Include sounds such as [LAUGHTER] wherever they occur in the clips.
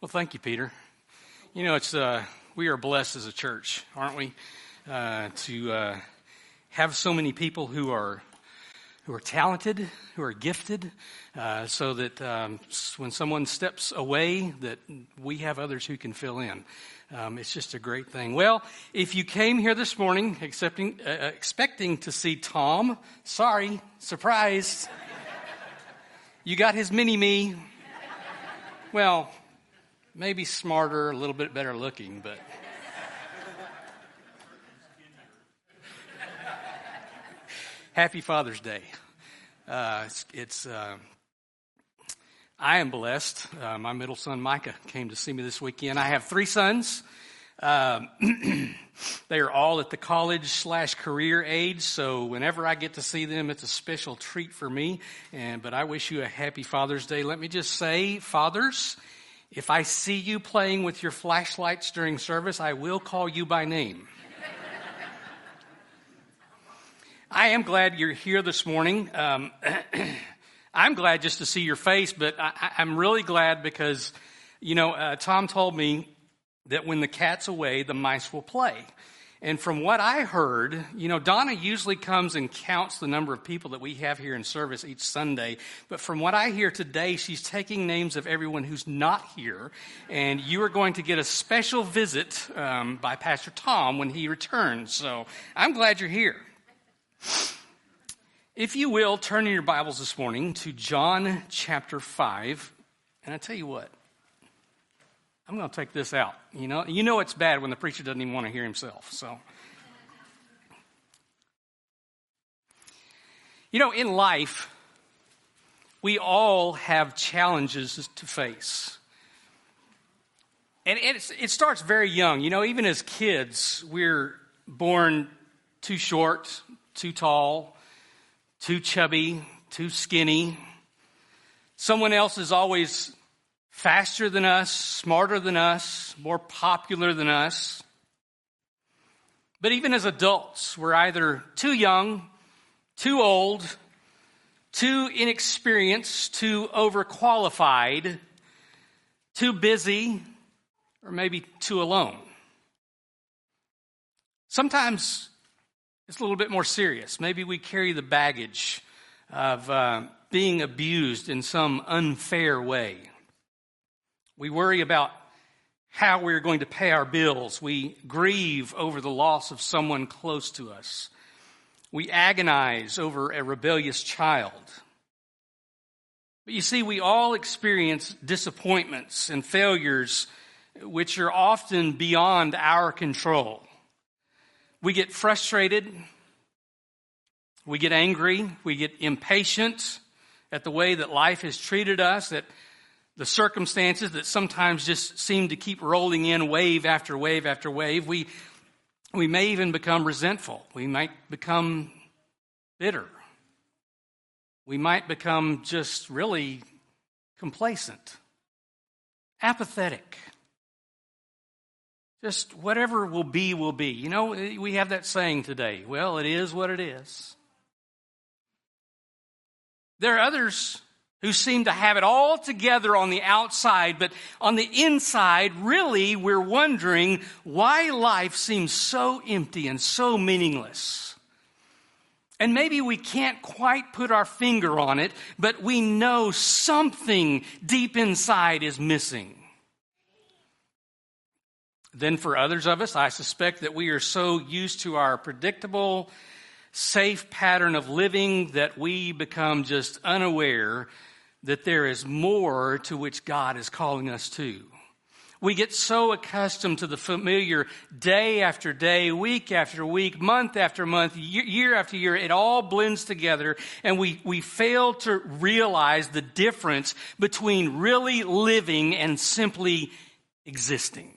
Well, thank you, Peter. You know, it's uh, we are blessed as a church, aren't we, uh, to uh, have so many people who are who are talented, who are gifted, uh, so that um, when someone steps away, that we have others who can fill in. Um, it's just a great thing. Well, if you came here this morning accepting, uh, uh, expecting to see Tom, sorry, surprise. you got his mini me. Well, maybe smarter, a little bit better looking, but. Happy Father's Day. Uh, it's, it's uh, I am blessed. Uh, my middle son Micah came to see me this weekend. I have three sons. Um, [CLEARS THROAT] they are all at the college slash career age, so whenever I get to see them, it's a special treat for me. And but I wish you a happy Father's Day. Let me just say, fathers, if I see you playing with your flashlights during service, I will call you by name. I am glad you're here this morning. Um, [CLEARS THROAT] I'm glad just to see your face, but I, am really glad because, you know, uh, Tom told me that when the cat's away, the mice will play. And from what I heard, you know, Donna usually comes and counts the number of people that we have here in service each Sunday. But from what I hear today, she's taking names of everyone who's not here. And you are going to get a special visit um, by Pastor Tom when he returns. So I'm glad you're here. If you will, turn in your Bibles this morning to John chapter 5. And I tell you what, I'm going to take this out. You know, you know it's bad when the preacher doesn't even want to hear himself. So, you know, in life, we all have challenges to face. And it starts very young. You know, even as kids, we're born too short, too tall, too chubby, too skinny. Someone else is always faster than us, smarter than us, more popular than us. But even as adults, we're either too young, too old, too inexperienced, too overqualified, too busy, or maybe too alone. Sometimes it's a little bit more serious. Maybe we carry the baggage of uh, being abused in some unfair way. We worry about how we're going to pay our bills. We grieve over the loss of someone close to us. We agonize over a rebellious child. But you see, we all experience disappointments and failures which are often beyond our control. We get frustrated. We get angry. We get impatient at the way that life has treated us, that the circumstances that sometimes just seem to keep rolling in wave after wave after wave. We, we may even become resentful. We might become bitter. We might become just really complacent, apathetic. Just whatever will be, will be. You know, we have that saying today. Well, it is what it is. There are others who seem to have it all together on the outside, but on the inside, really, we're wondering why life seems so empty and so meaningless. And maybe we can't quite put our finger on it, but we know something deep inside is missing. Then, for others of us, I suspect that we are so used to our predictable, safe pattern of living that we become just unaware that there is more to which God is calling us to. We get so accustomed to the familiar day after day, week after week, month after month, year after year. It all blends together and we, we fail to realize the difference between really living and simply existing.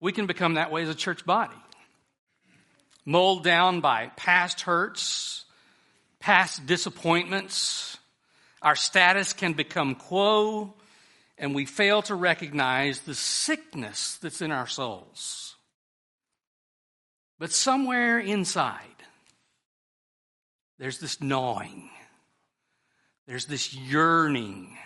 We can become that way as a church body. Molded down by past hurts, past disappointments, our status can become quo, and we fail to recognize the sickness that's in our souls. But somewhere inside, there's this gnawing, there's this yearning.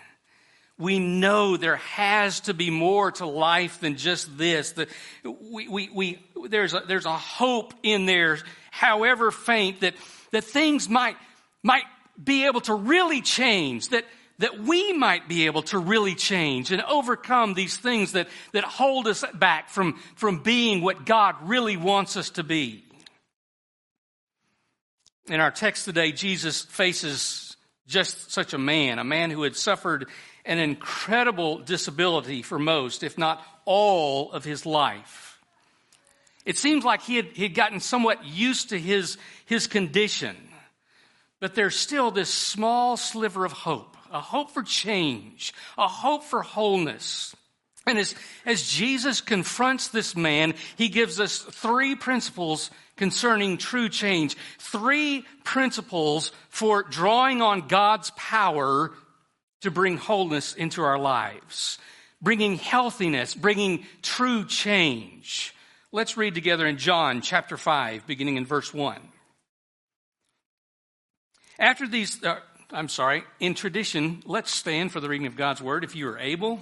we know there has to be more to life than just this. The, we, we, we, there's, a, there's a hope in there, however faint, that, that things might, might be able to really change, that, that we might be able to really change and overcome these things that, that hold us back from, from being what God really wants us to be. In our text today, Jesus faces just such a man, a man who had suffered an incredible disability for most, if not all, of his life. It seems like he had, he had gotten somewhat used to his, his condition, but there's still this small sliver of hope, a hope for change, a hope for wholeness. And as, as Jesus confronts this man, he gives us three principles concerning true change, three principles for drawing on God's power to bring wholeness into our lives, bringing healthiness, bringing true change. Let's read together in John chapter 5, beginning in verse 1. After these, uh, I'm sorry, in tradition, let's stand for the reading of God's word if you are able.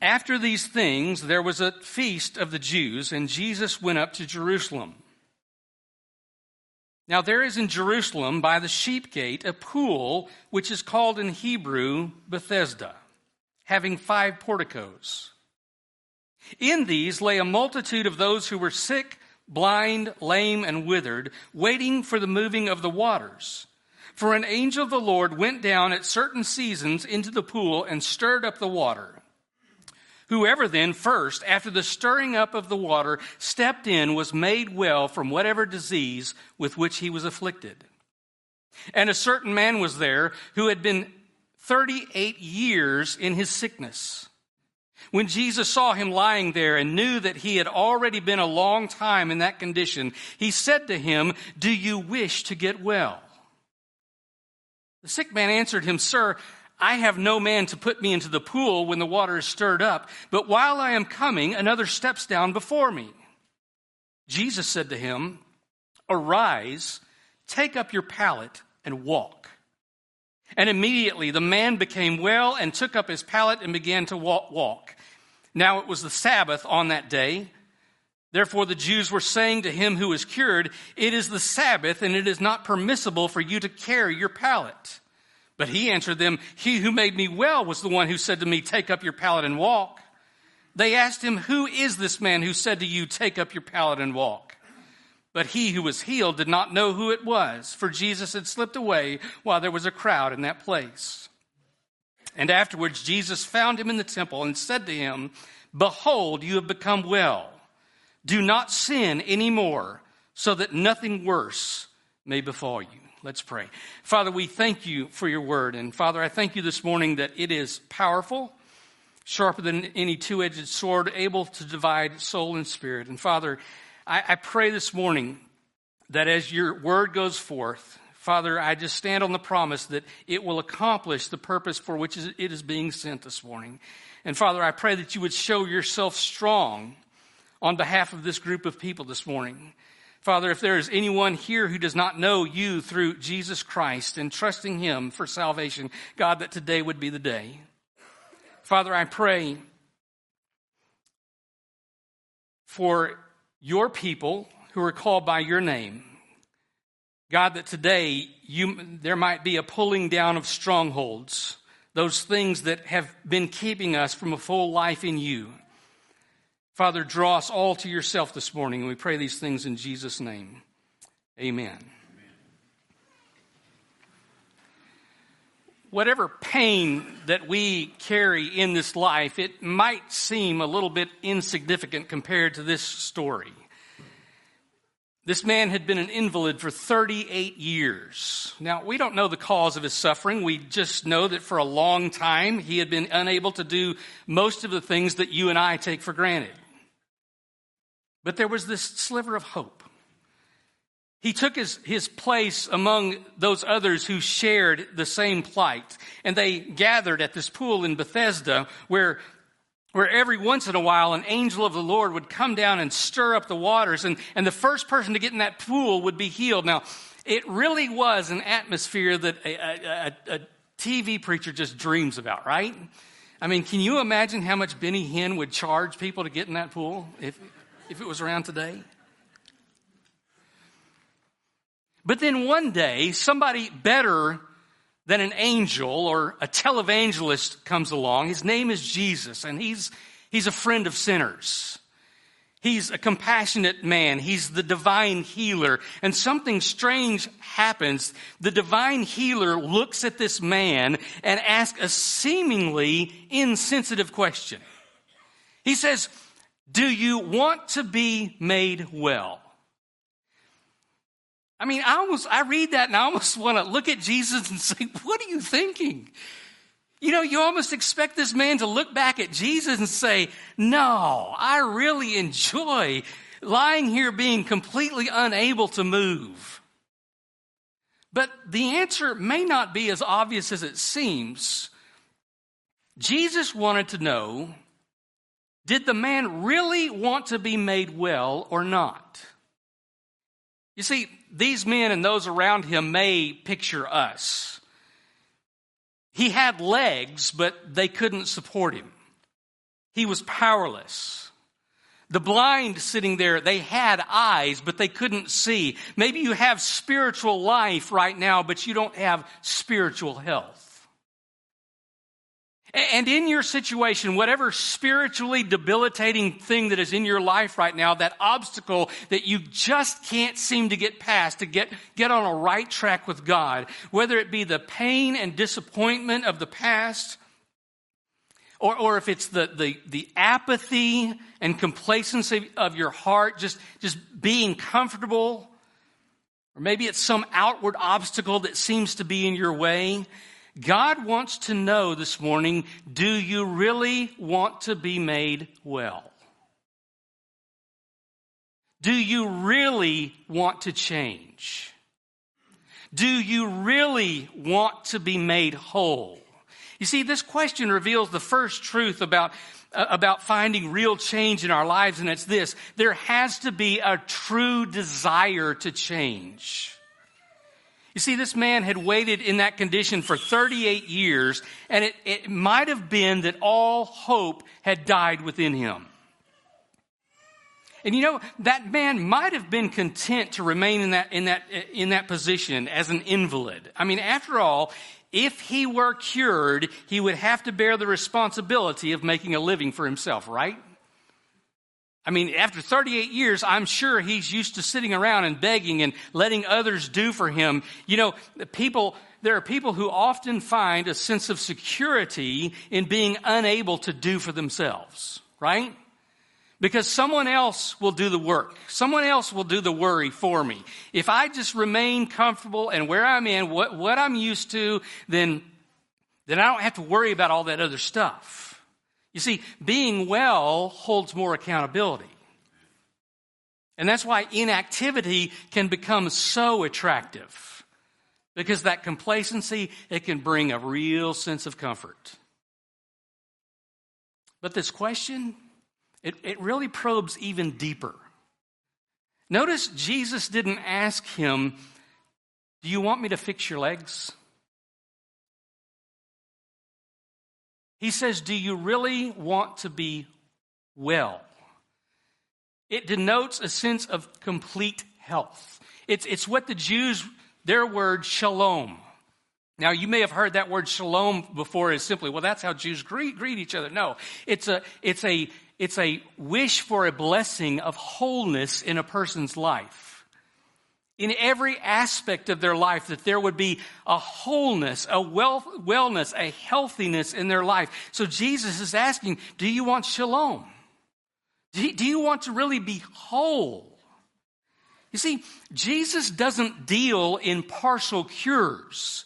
After these things, there was a feast of the Jews, and Jesus went up to Jerusalem. Now there is in Jerusalem by the sheep gate a pool which is called in Hebrew Bethesda, having five porticos. In these lay a multitude of those who were sick, blind, lame, and withered, waiting for the moving of the waters. For an angel of the Lord went down at certain seasons into the pool and stirred up the water. Whoever then first, after the stirring up of the water, stepped in was made well from whatever disease with which he was afflicted. And a certain man was there who had been 38 years in his sickness. When Jesus saw him lying there and knew that he had already been a long time in that condition, he said to him, Do you wish to get well? The sick man answered him, Sir, I have no man to put me into the pool when the water is stirred up, but while I am coming, another steps down before me. Jesus said to him, Arise, take up your pallet, and walk. And immediately the man became well and took up his pallet and began to walk. Now it was the Sabbath on that day. Therefore the Jews were saying to him who was cured, It is the Sabbath, and it is not permissible for you to carry your pallet. But he answered them, He who made me well was the one who said to me, Take up your pallet and walk. They asked him, Who is this man who said to you, Take up your pallet and walk? But he who was healed did not know who it was, for Jesus had slipped away while there was a crowd in that place. And afterwards, Jesus found him in the temple and said to him, Behold, you have become well. Do not sin any more, so that nothing worse may befall you. Let's pray. Father, we thank you for your word. And Father, I thank you this morning that it is powerful, sharper than any two edged sword, able to divide soul and spirit. And Father, I, I pray this morning that as your word goes forth, Father, I just stand on the promise that it will accomplish the purpose for which it is being sent this morning. And Father, I pray that you would show yourself strong on behalf of this group of people this morning. Father, if there is anyone here who does not know you through Jesus Christ and trusting him for salvation, God, that today would be the day. Father, I pray for your people who are called by your name. God, that today you, there might be a pulling down of strongholds, those things that have been keeping us from a full life in you. Father, draw us all to yourself this morning, and we pray these things in Jesus' name. Amen. Whatever pain that we carry in this life, it might seem a little bit insignificant compared to this story. This man had been an invalid for 38 years. Now, we don't know the cause of his suffering. We just know that for a long time he had been unable to do most of the things that you and I take for granted. But there was this sliver of hope. He took his, his place among those others who shared the same plight. And they gathered at this pool in Bethesda where, where every once in a while an angel of the Lord would come down and stir up the waters. And, and the first person to get in that pool would be healed. Now, it really was an atmosphere that a, a, a, TV preacher just dreams about, right? I mean, can you imagine how much Benny Hinn would charge people to get in that pool if, if it was around today? But then one day, somebody better than an angel or a televangelist comes along. His name is Jesus, and he's, he's a friend of sinners. He's a compassionate man. He's the divine healer. And something strange happens. The divine healer looks at this man and asks a seemingly insensitive question. He says, Do you want to be made well? I mean, I almost, I read that and I almost [LAUGHS] want to look at Jesus and say, What are you thinking? You know, you almost expect this man to look back at Jesus and say, No, I really enjoy lying here being completely unable to move. But the answer may not be as obvious as it seems. Jesus wanted to know did the man really want to be made well or not? You see, these men and those around him may picture us. He had legs, but they couldn't support him. He was powerless. The blind sitting there, they had eyes, but they couldn't see. Maybe you have spiritual life right now, but you don't have spiritual health. And in your situation, whatever spiritually debilitating thing that is in your life right now, that obstacle that you just can't seem to get past to get, get on a right track with God, whether it be the pain and disappointment of the past, or, or if it's the, the, the apathy and complacency of your heart, just, just being comfortable, or maybe it's some outward obstacle that seems to be in your way, God wants to know this morning do you really want to be made well? Do you really want to change? Do you really want to be made whole? You see, this question reveals the first truth about, uh, about finding real change in our lives, and it's this there has to be a true desire to change. You see, this man had waited in that condition for 38 years, and it, it might have been that all hope had died within him. And you know, that man might have been content to remain in that, in that, in that position as an invalid. I mean, after all, if he were cured, he would have to bear the responsibility of making a living for himself, right? I mean, after 38 years, I'm sure he's used to sitting around and begging and letting others do for him. You know, people, there are people who often find a sense of security in being unable to do for themselves, right? Because someone else will do the work. Someone else will do the worry for me. If I just remain comfortable and where I'm in, what, what I'm used to, then, then I don't have to worry about all that other stuff. You see, being well holds more accountability. And that's why inactivity can become so attractive. Because that complacency, it can bring a real sense of comfort. But this question, it, it really probes even deeper. Notice Jesus didn't ask him, Do you want me to fix your legs? He says, Do you really want to be well? It denotes a sense of complete health. It's, it's what the Jews, their word shalom. Now, you may have heard that word shalom before as simply, well, that's how Jews greet, greet each other. No, it's a, it's, a, it's a wish for a blessing of wholeness in a person's life in every aspect of their life that there would be a wholeness, a well, wellness, a healthiness in their life. So Jesus is asking, do you want shalom? Do you, want to really be whole? You see, Jesus doesn't deal in partial cures.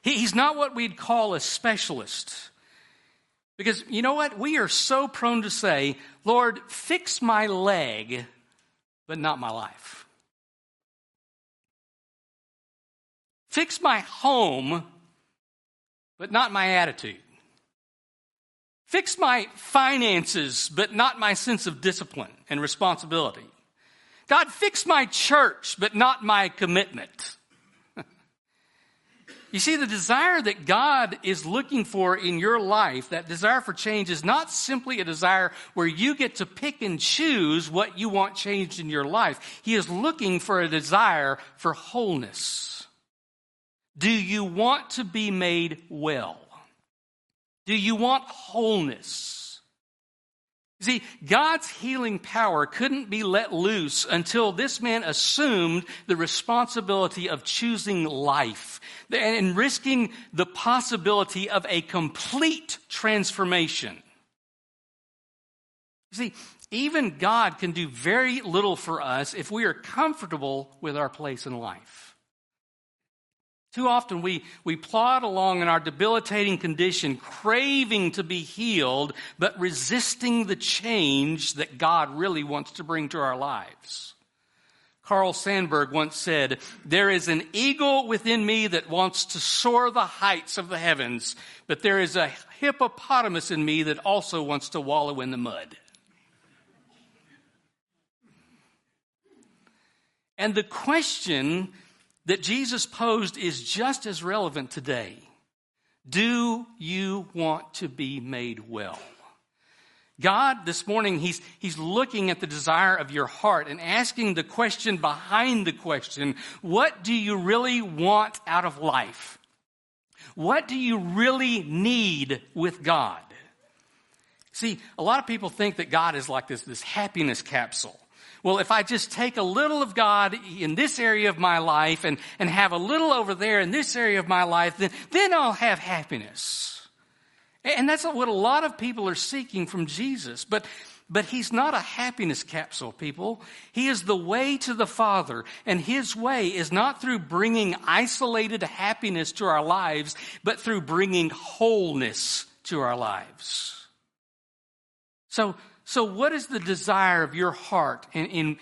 He, he's not what we'd call a specialist. Because you know what? We are so prone to say, Lord, fix my leg, but not my life. Fix my home, but not my attitude. Fix my finances, but not my sense of discipline and responsibility. God, fix my church, but not my commitment. [LAUGHS] You see, the desire that God is looking for in your life, that desire for change, is not simply a desire where you get to pick and choose what you want changed in your life. He is looking for a desire for wholeness. Do you want to be made well? Do you want wholeness? See, God's healing power couldn't be let loose until this man assumed the responsibility of choosing life and risking the possibility of a complete transformation. See, even God can do very little for us if we are comfortable with our place in life. Too often we, we plod along in our debilitating condition, craving to be healed, but resisting the change that God really wants to bring to our lives. Carl Sandburg once said, There is an eagle within me that wants to soar the heights of the heavens, but there is a hippopotamus in me that also wants to wallow in the mud. And the question that Jesus posed is just as relevant today. Do you want to be made well? God, this morning, he's, he's looking at the desire of your heart and asking the question behind the question what do you really want out of life? What do you really need with God? See, a lot of people think that God is like this, this happiness capsule well, if I just take a little of God in this area of my life and, and have a little over there in this area of my life, then, then I'll have happiness. And that's what a lot of people are seeking from Jesus. But, but he's not a happiness capsule, people. He is the way to the Father. And his way is not through bringing isolated happiness to our lives, but through bringing wholeness to our lives. So, so, what is the desire of your heart in, in,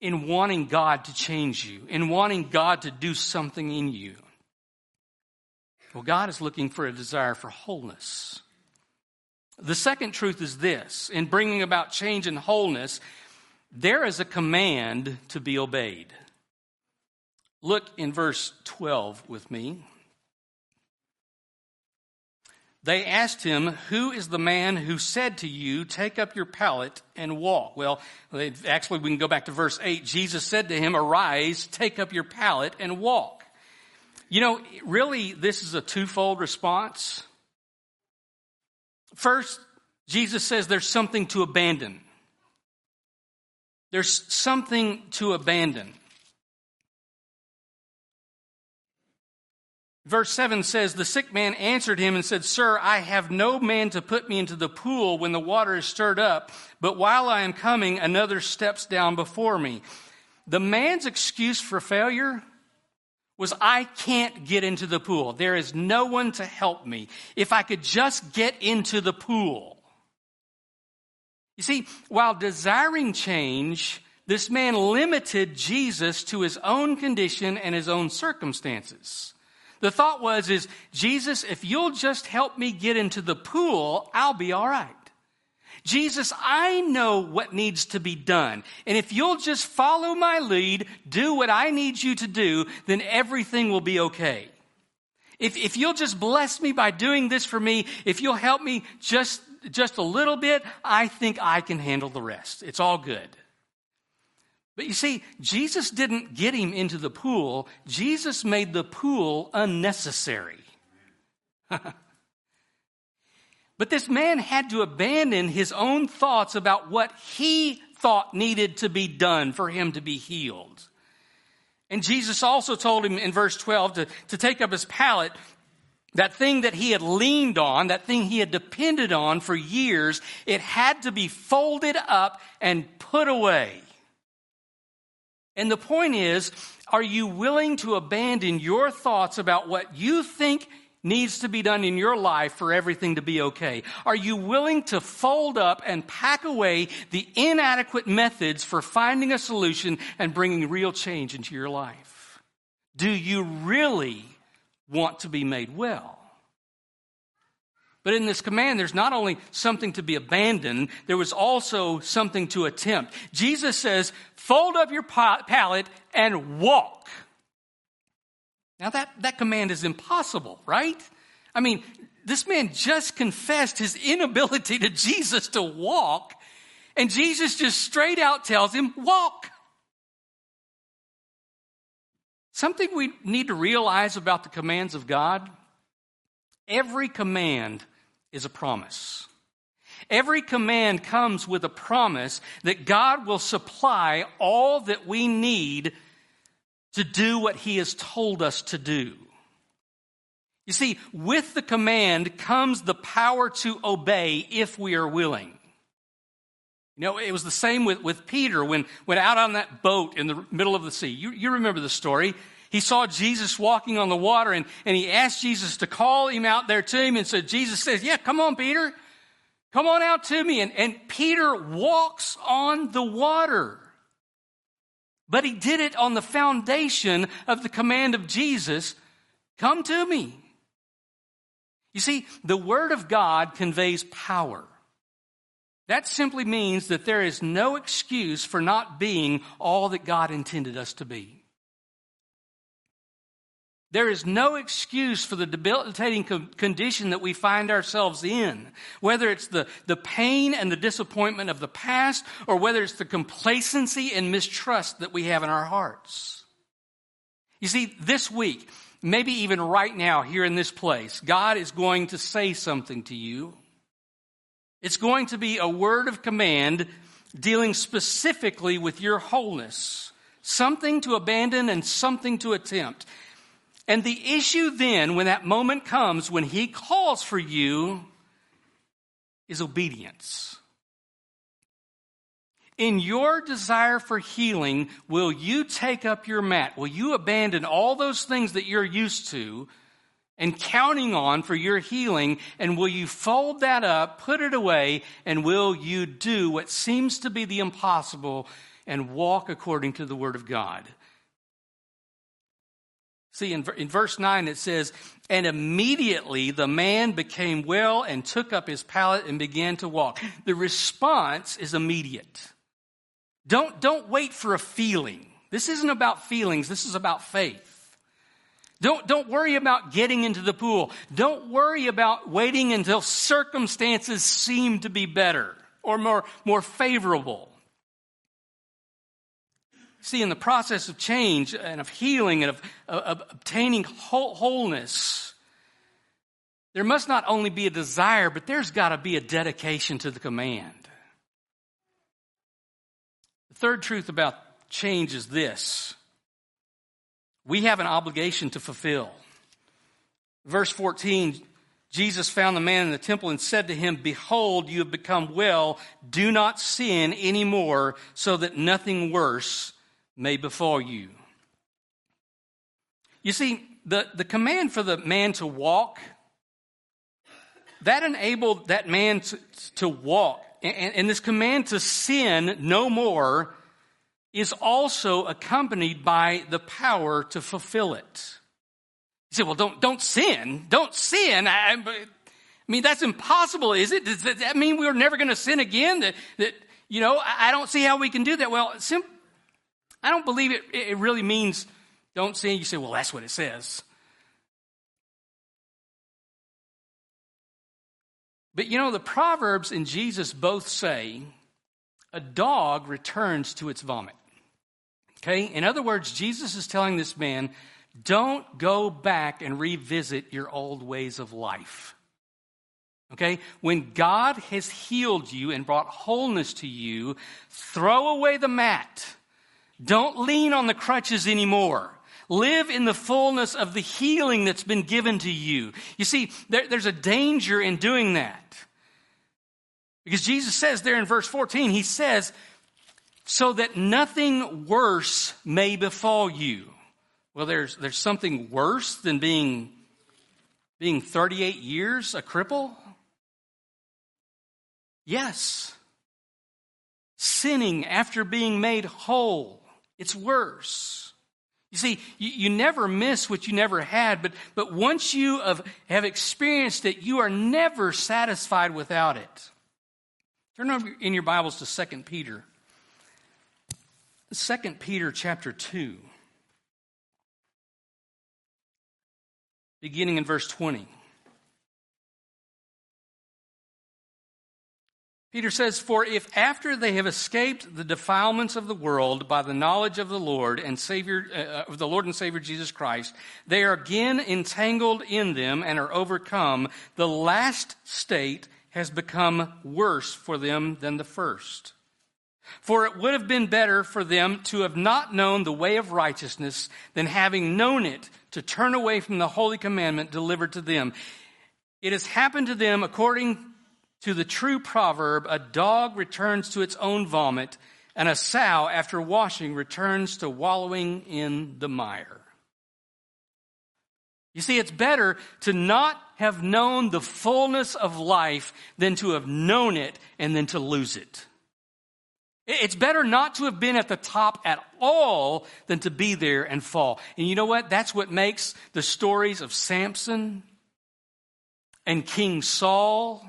in wanting God to change you, in wanting God to do something in you? Well, God is looking for a desire for wholeness. The second truth is this in bringing about change and wholeness, there is a command to be obeyed. Look in verse 12 with me. They asked him, Who is the man who said to you, Take up your pallet and walk? Well, actually, we can go back to verse 8. Jesus said to him, Arise, take up your pallet and walk. You know, really, this is a twofold response. First, Jesus says there's something to abandon. There's something to abandon. Verse 7 says, The sick man answered him and said, Sir, I have no man to put me into the pool when the water is stirred up, but while I am coming, another steps down before me. The man's excuse for failure was, I can't get into the pool. There is no one to help me. If I could just get into the pool. You see, while desiring change, this man limited Jesus to his own condition and his own circumstances. The thought was, is Jesus, if you'll just help me get into the pool, I'll be all right. Jesus, I know what needs to be done. And if you'll just follow my lead, do what I need you to do, then everything will be okay. If, if you'll just bless me by doing this for me, if you'll help me just, just a little bit, I think I can handle the rest. It's all good. But you see, Jesus didn't get him into the pool, Jesus made the pool unnecessary. [LAUGHS] but this man had to abandon his own thoughts about what he thought needed to be done for him to be healed. And Jesus also told him in verse 12 to, to take up his pallet that thing that he had leaned on, that thing he had depended on for years, it had to be folded up and put away. And the point is, are you willing to abandon your thoughts about what you think needs to be done in your life for everything to be okay? Are you willing to fold up and pack away the inadequate methods for finding a solution and bringing real change into your life? Do you really want to be made well? But in this command, there's not only something to be abandoned, there was also something to attempt. Jesus says, fold up your pallet and walk. Now, that, that command is impossible, right? I mean, this man just confessed his inability to Jesus to walk, and Jesus just straight out tells him, Walk. Something we need to realize about the commands of God every command is a promise. Every command comes with a promise that God will supply all that we need to do what He has told us to do. You see, with the command comes the power to obey if we are willing. You know, it was the same with, with Peter when, when out on that boat in the middle of the sea. You, you remember the story. He saw Jesus walking on the water and, and he asked Jesus to call him out there to him. And so Jesus says, Yeah, come on, Peter. Come on out to me. And, and Peter walks on the water. But he did it on the foundation of the command of Jesus come to me. You see, the Word of God conveys power. That simply means that there is no excuse for not being all that God intended us to be. There is no excuse for the debilitating condition that we find ourselves in, whether it's the, the pain and the disappointment of the past, or whether it's the complacency and mistrust that we have in our hearts. You see, this week, maybe even right now here in this place, God is going to say something to you. It's going to be a word of command dealing specifically with your wholeness, something to abandon and something to attempt. And the issue then, when that moment comes, when he calls for you, is obedience. In your desire for healing, will you take up your mat? Will you abandon all those things that you're used to and counting on for your healing? And will you fold that up, put it away, and will you do what seems to be the impossible and walk according to the Word of God? See, in, in verse 9 it says, And immediately the man became well and took up his pallet and began to walk. The response is immediate. Don't, don't wait for a feeling. This isn't about feelings, this is about faith. Don't, don't worry about getting into the pool. Don't worry about waiting until circumstances seem to be better or more, more favorable. See, in the process of change and of healing and of, of obtaining wholeness, there must not only be a desire, but there's got to be a dedication to the command. The third truth about change is this we have an obligation to fulfill. Verse 14 Jesus found the man in the temple and said to him, Behold, you have become well. Do not sin anymore, so that nothing worse may befall you. You see, the, the command for the man to walk, that enabled that man to, to walk. And, and this command to sin no more is also accompanied by the power to fulfill it. You say, well, don't, don't sin. Don't sin. I, I mean, that's impossible, is it? Does that mean we're never going to sin again? That, that, you know, I don't see how we can do that. Well, sim- I don't believe it, it really means don't sin. You say, well, that's what it says. But you know, the Proverbs and Jesus both say a dog returns to its vomit. Okay? In other words, Jesus is telling this man, don't go back and revisit your old ways of life. Okay? When God has healed you and brought wholeness to you, throw away the mat don't lean on the crutches anymore. Live in the fullness of the healing that's been given to you. You see, there, there's a danger in doing that. Because Jesus says there in verse 14, He says, so that nothing worse may befall you. Well, there's, there's something worse than being, being 38 years a cripple? Yes. Sinning after being made whole. It's worse. You see, you, you, never miss what you never had, but, but once you have, have experienced it, you are never satisfied without it. Turn over in your Bibles to 2 Peter. 2 Peter chapter 2. beginning in verse 20. Peter says, For if after they have escaped the defilements of the world by the knowledge of the Lord and Savior, uh, of the Lord and Savior Jesus Christ, they are again entangled in them and are overcome, the last state has become worse for them than the first. For it would have been better for them to have not known the way of righteousness than having known it to turn away from the holy commandment delivered to them. It has happened to them according to the true proverb, a dog returns to its own vomit, and a sow, after washing, returns to wallowing in the mire. You see, it's better to not have known the fullness of life than to have known it and then to lose it. It's better not to have been at the top at all than to be there and fall. And you know what? That's what makes the stories of Samson and King Saul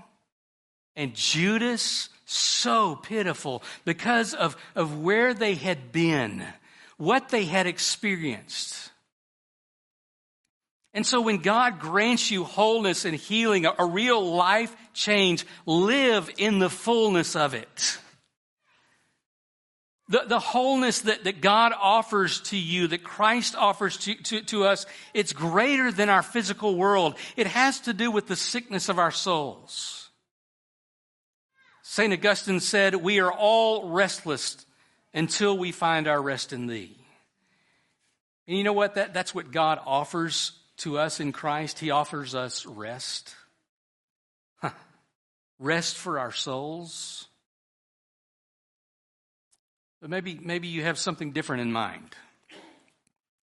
and Judas so pitiful because of, of where they had been, what they had experienced. And so when God grants you wholeness and healing, a, a real life change, live in the fullness of it. The, the wholeness that, that God offers to you, that Christ offers to, to, to us, it's greater than our physical world. It has to do with the sickness of our souls. St. Augustine said, We are all restless until we find our rest in thee. And you know what? That, that's what God offers to us in Christ. He offers us rest. Huh. Rest for our souls. But maybe, maybe you have something different in mind.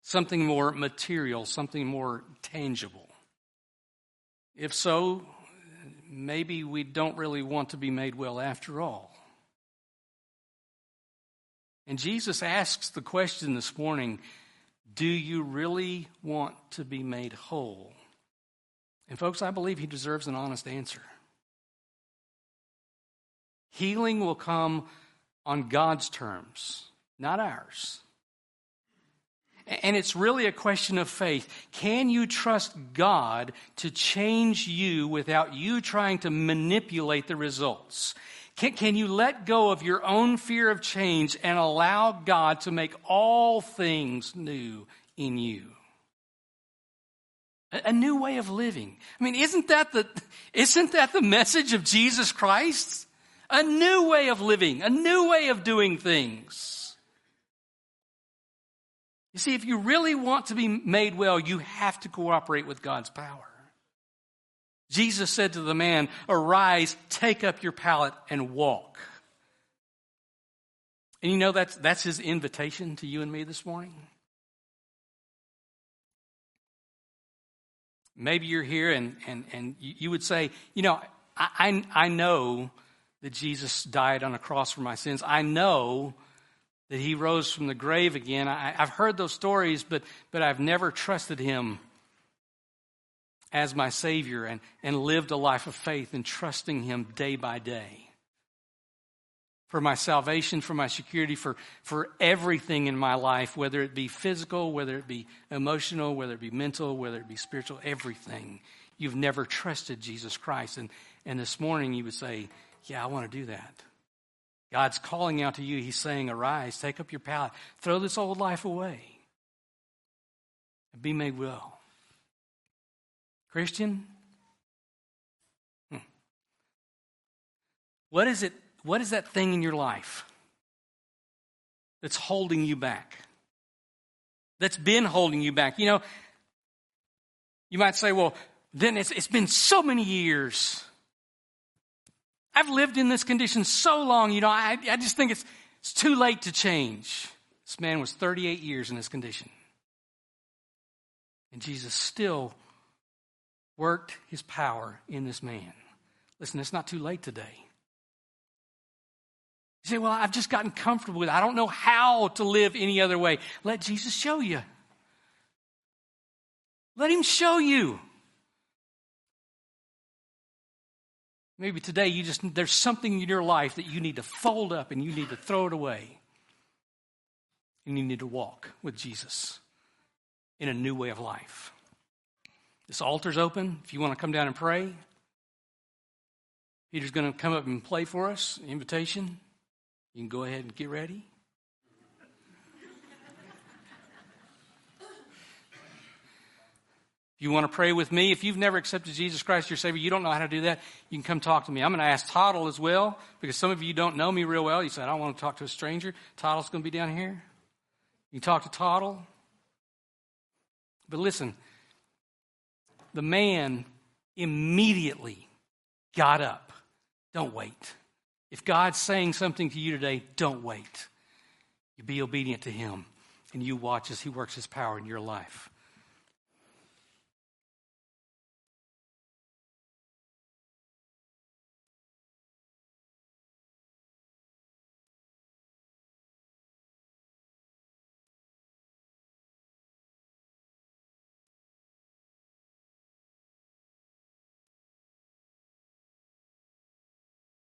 Something more material, something more tangible. If so, maybe we don't really want to be made well after all. And Jesus asks the question this morning do you really want to be made whole? And, folks, I believe he deserves an honest answer. Healing will come on God's terms, not ours. And it's really a question of faith. Can you trust God to change you without you trying to manipulate the results? Can, can you let go of your own fear of change and allow God to make all things new in you? A, a new way of living. I mean, isn't that the, isn't that the message of Jesus Christ? A new way of living, a new way of doing things. You see, if you really want to be made well, you have to cooperate with God's power. Jesus said to the man, Arise, take up your pallet, and walk. And you know that's, that's his invitation to you and me this morning. Maybe you're here and, and, and you would say, You know, I, I, I know that Jesus died on a cross for my sins. I know that he rose from the grave again. I, have heard those stories, but, but I've never trusted him as my Savior and, and lived a life of faith and trusting him day by day. For my salvation, for my security, for, for everything in my life, whether it be physical, whether it be emotional, whether it be mental, whether it be spiritual, everything. You've never trusted Jesus Christ. And, and this morning you would say, Yeah, I want to do that. God's calling out to you. He's saying, Arise, take up your pallet, throw this old life away, and be made well. Christian, hmm. what is it? What is that thing in your life that's holding you back? That's been holding you back. You know, you might say, well, then it's, it's been so many years. I've lived in this condition so long, you know, I, I just think it's, it's too late to change. This man was 38 years in this condition. And Jesus still worked his power in this man. Listen, it's not too late today. You say, Well, I've just gotten comfortable with it. I don't know how to live any other way. Let Jesus show you. Let him show you. Maybe today you just there's something in your life that you need to fold up and you need to throw it away. And you need to walk with Jesus in a new way of life. This altar's open. If you want to come down and pray, Peter's going to come up and play for us, invitation. You can go ahead and get ready. If you want to pray with me, if you've never accepted Jesus Christ your Savior, you don't know how to do that, you can come talk to me. I'm going to ask Toddle as well, because some of you don't know me real well. You said, I don't want to talk to a stranger. Toddle's going to be down here. You talk to Toddle. But listen, the man immediately got up. Don't wait. If God's saying something to you today, don't wait. You be obedient to him, and you watch as he works his power in your life.